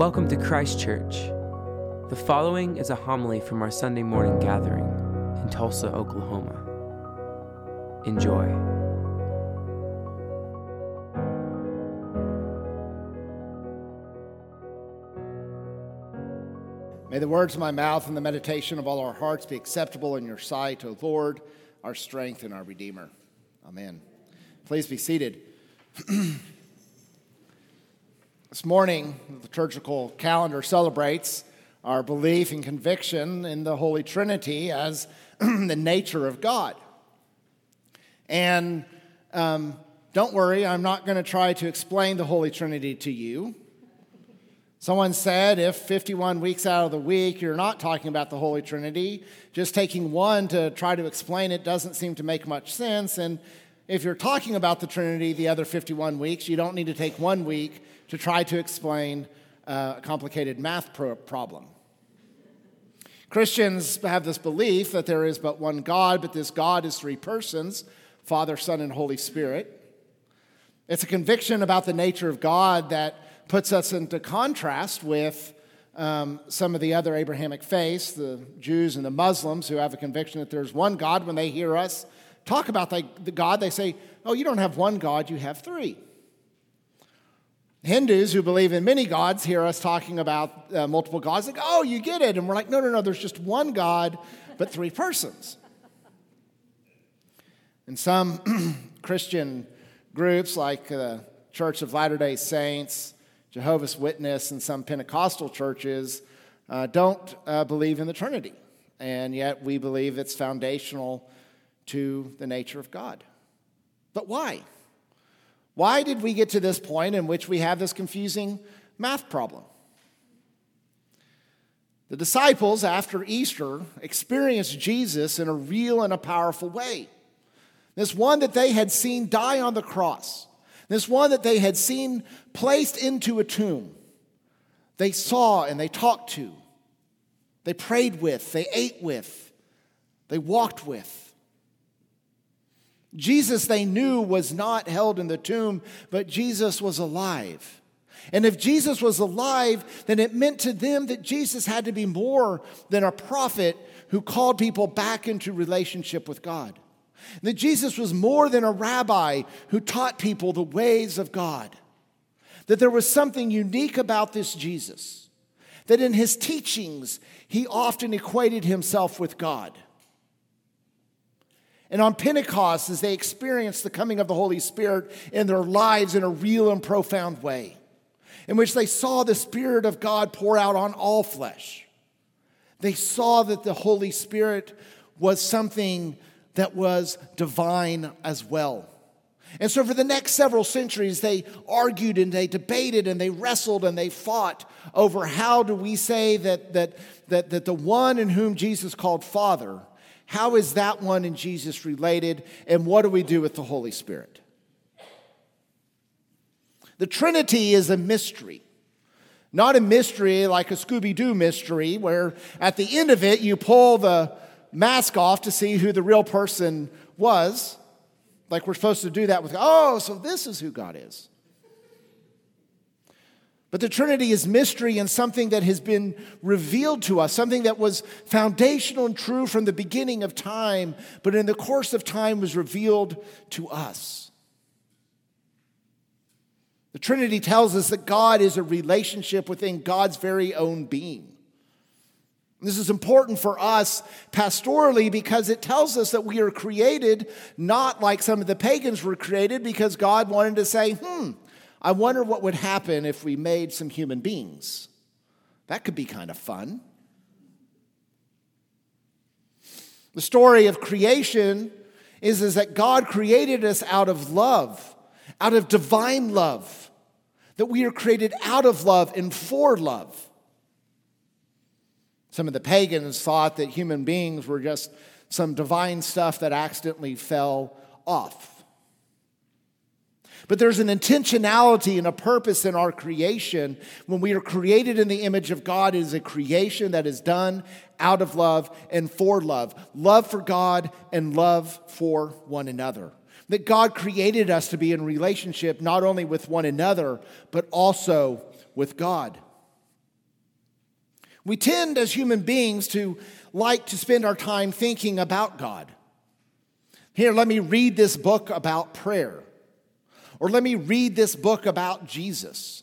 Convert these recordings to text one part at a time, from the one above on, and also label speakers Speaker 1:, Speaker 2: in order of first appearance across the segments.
Speaker 1: Welcome to Christ Church. The following is a homily from our Sunday morning gathering in Tulsa, Oklahoma. Enjoy.
Speaker 2: May the words of my mouth and the meditation of all our hearts be acceptable in your sight, O Lord, our strength and our Redeemer. Amen. Please be seated. this morning, the liturgical calendar celebrates our belief and conviction in the Holy Trinity as the nature of God. And um, don't worry, I'm not going to try to explain the Holy Trinity to you. Someone said if 51 weeks out of the week you're not talking about the Holy Trinity, just taking one to try to explain it doesn't seem to make much sense. And if you're talking about the Trinity the other 51 weeks, you don't need to take one week to try to explain a complicated math pro- problem. Christians have this belief that there is but one God, but this God is three persons Father, Son, and Holy Spirit. It's a conviction about the nature of God that puts us into contrast with um, some of the other Abrahamic faiths, the Jews and the Muslims, who have a conviction that there's one God. When they hear us talk about the, the God, they say, Oh, you don't have one God, you have three. Hindus who believe in many gods hear us talking about uh, multiple gods, like, oh, you get it. And we're like, no, no, no, there's just one God, but three persons. And some Christian groups, like the Church of Latter day Saints, Jehovah's Witness and some Pentecostal churches uh, don't uh, believe in the Trinity, and yet we believe it's foundational to the nature of God. But why? Why did we get to this point in which we have this confusing math problem? The disciples, after Easter, experienced Jesus in a real and a powerful way. This one that they had seen die on the cross this one that they had seen placed into a tomb, they saw and they talked to, they prayed with, they ate with, they walked with. Jesus, they knew, was not held in the tomb, but Jesus was alive. And if Jesus was alive, then it meant to them that Jesus had to be more than a prophet who called people back into relationship with God. That Jesus was more than a rabbi who taught people the ways of God. That there was something unique about this Jesus. That in his teachings, he often equated himself with God. And on Pentecost, as they experienced the coming of the Holy Spirit in their lives in a real and profound way, in which they saw the Spirit of God pour out on all flesh, they saw that the Holy Spirit was something that was divine as well. And so, for the next several centuries, they argued and they debated and they wrestled and they fought over how do we say that, that, that, that the one in whom Jesus called Father, how is that one in Jesus related, and what do we do with the Holy Spirit? The Trinity is a mystery. Not a mystery like a Scooby Doo mystery, where at the end of it you pull the mask off to see who the real person was. Like we're supposed to do that with, oh, so this is who God is. But the Trinity is mystery and something that has been revealed to us, something that was foundational and true from the beginning of time, but in the course of time was revealed to us. The Trinity tells us that God is a relationship within God's very own being. This is important for us pastorally because it tells us that we are created not like some of the pagans were created because God wanted to say, hmm, I wonder what would happen if we made some human beings. That could be kind of fun. The story of creation is, is that God created us out of love, out of divine love, that we are created out of love and for love. Some of the pagans thought that human beings were just some divine stuff that accidentally fell off. But there's an intentionality and a purpose in our creation. When we are created in the image of God, it is a creation that is done out of love and for love love for God and love for one another. That God created us to be in relationship not only with one another, but also with God. We tend as human beings to like to spend our time thinking about God. Here, let me read this book about prayer. Or let me read this book about Jesus.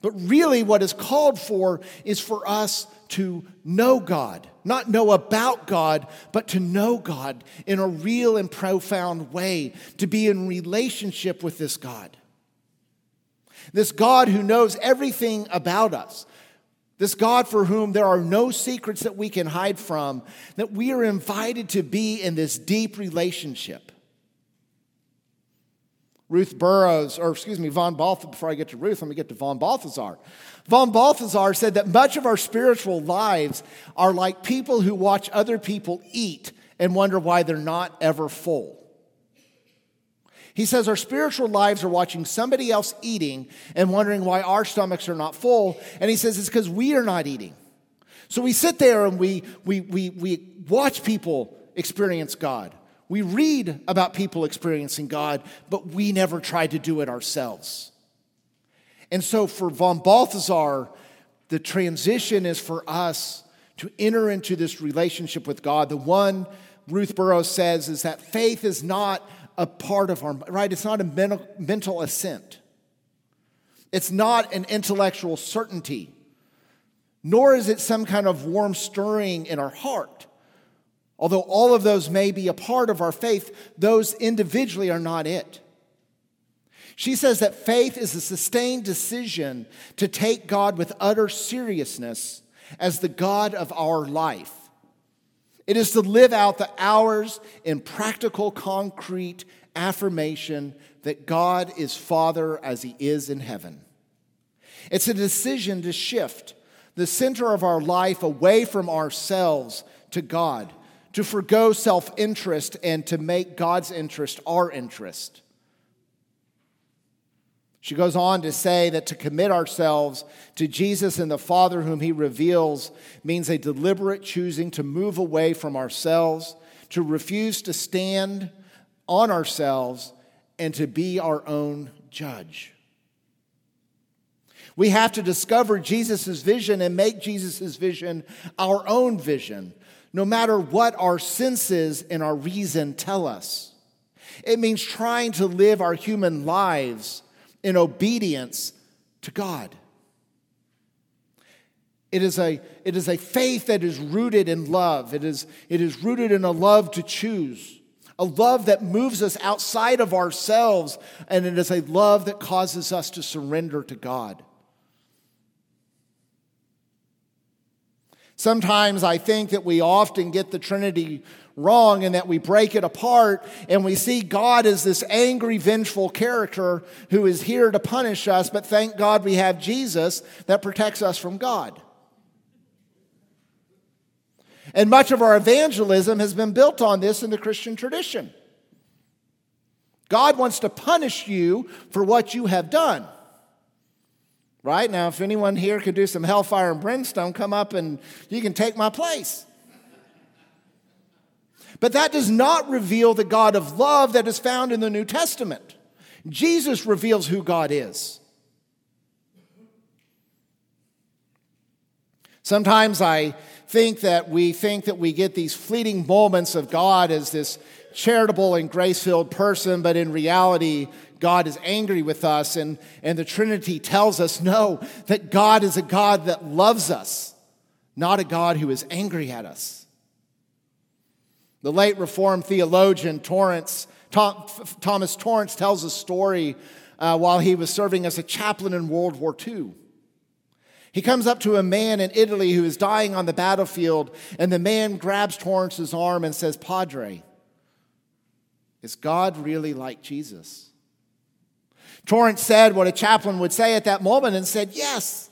Speaker 2: But really, what is called for is for us to know God, not know about God, but to know God in a real and profound way, to be in relationship with this God. This God who knows everything about us, this God for whom there are no secrets that we can hide from, that we are invited to be in this deep relationship. Ruth Burrows, or excuse me, von Balthasar, before I get to Ruth, let me get to von Balthasar. Von Balthasar said that much of our spiritual lives are like people who watch other people eat and wonder why they're not ever full. He says our spiritual lives are watching somebody else eating and wondering why our stomachs are not full. And he says it's because we are not eating. So we sit there and we, we, we, we watch people experience God. We read about people experiencing God, but we never try to do it ourselves. And so for von Balthasar, the transition is for us to enter into this relationship with God. The one Ruth Burrows says is that faith is not a part of our, right? It's not a mental, mental assent. It's not an intellectual certainty, nor is it some kind of warm stirring in our heart. Although all of those may be a part of our faith, those individually are not it. She says that faith is a sustained decision to take God with utter seriousness as the God of our life. It is to live out the hours in practical, concrete affirmation that God is Father as He is in heaven. It's a decision to shift the center of our life away from ourselves to God to forego self interest and to make God's interest our interest. She goes on to say that to commit ourselves to Jesus and the Father whom he reveals means a deliberate choosing to move away from ourselves, to refuse to stand on ourselves, and to be our own judge. We have to discover Jesus' vision and make Jesus' vision our own vision no matter what our senses and our reason tell us. It means trying to live our human lives in obedience to God. It is a, it is a faith that is rooted in love. It is, it is rooted in a love to choose, a love that moves us outside of ourselves, and it is a love that causes us to surrender to God. Sometimes I think that we often get the Trinity wrong and that we break it apart and we see God as this angry, vengeful character who is here to punish us, but thank God we have Jesus that protects us from God. And much of our evangelism has been built on this in the Christian tradition. God wants to punish you for what you have done. Right? Now, if anyone here could do some hellfire and brimstone, come up and you can take my place. But that does not reveal the God of love that is found in the New Testament. Jesus reveals who God is. Sometimes I think that we think that we get these fleeting moments of God as this charitable and grace filled person, but in reality, God is angry with us. And, and the Trinity tells us no, that God is a God that loves us, not a God who is angry at us. The late Reformed theologian Torrance, Tom, Thomas Torrance tells a story uh, while he was serving as a chaplain in World War II. He comes up to a man in Italy who is dying on the battlefield, and the man grabs Torrance's arm and says, Padre, is God really like Jesus? Torrance said what a chaplain would say at that moment and said, Yes.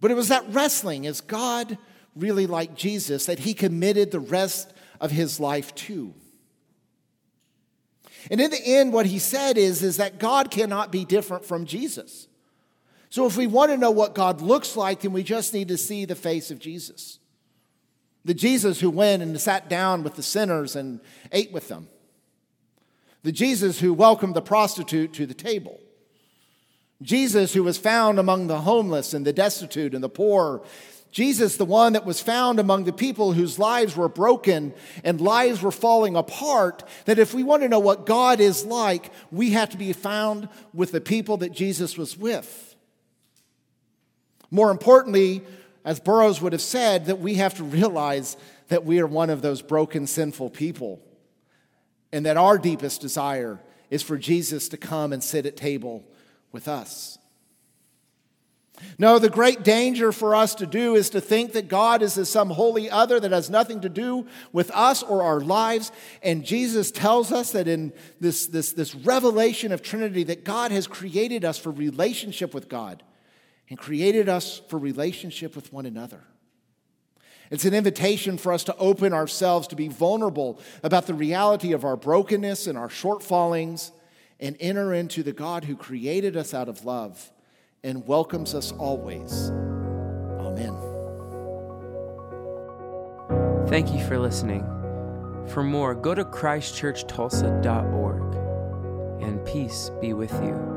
Speaker 2: But it was that wrestling. Is God really like Jesus that he committed the rest of his life to? And in the end, what he said is, is that God cannot be different from Jesus. So if we want to know what God looks like, then we just need to see the face of Jesus. The Jesus who went and sat down with the sinners and ate with them. The Jesus who welcomed the prostitute to the table. Jesus, who was found among the homeless and the destitute and the poor. Jesus, the one that was found among the people whose lives were broken and lives were falling apart, that if we want to know what God is like, we have to be found with the people that Jesus was with. More importantly, as Burrows would have said, that we have to realize that we are one of those broken, sinful people, and that our deepest desire is for Jesus to come and sit at table with us. No, the great danger for us to do is to think that God is some holy other that has nothing to do with us or our lives. And Jesus tells us that in this, this, this revelation of Trinity, that God has created us for relationship with God and created us for relationship with one another. It's an invitation for us to open ourselves, to be vulnerable about the reality of our brokenness and our shortfallings, and enter into the God who created us out of love and welcomes us always. Amen.
Speaker 1: Thank you for listening. For more, go to christchurchtulsa.org, and peace be with you.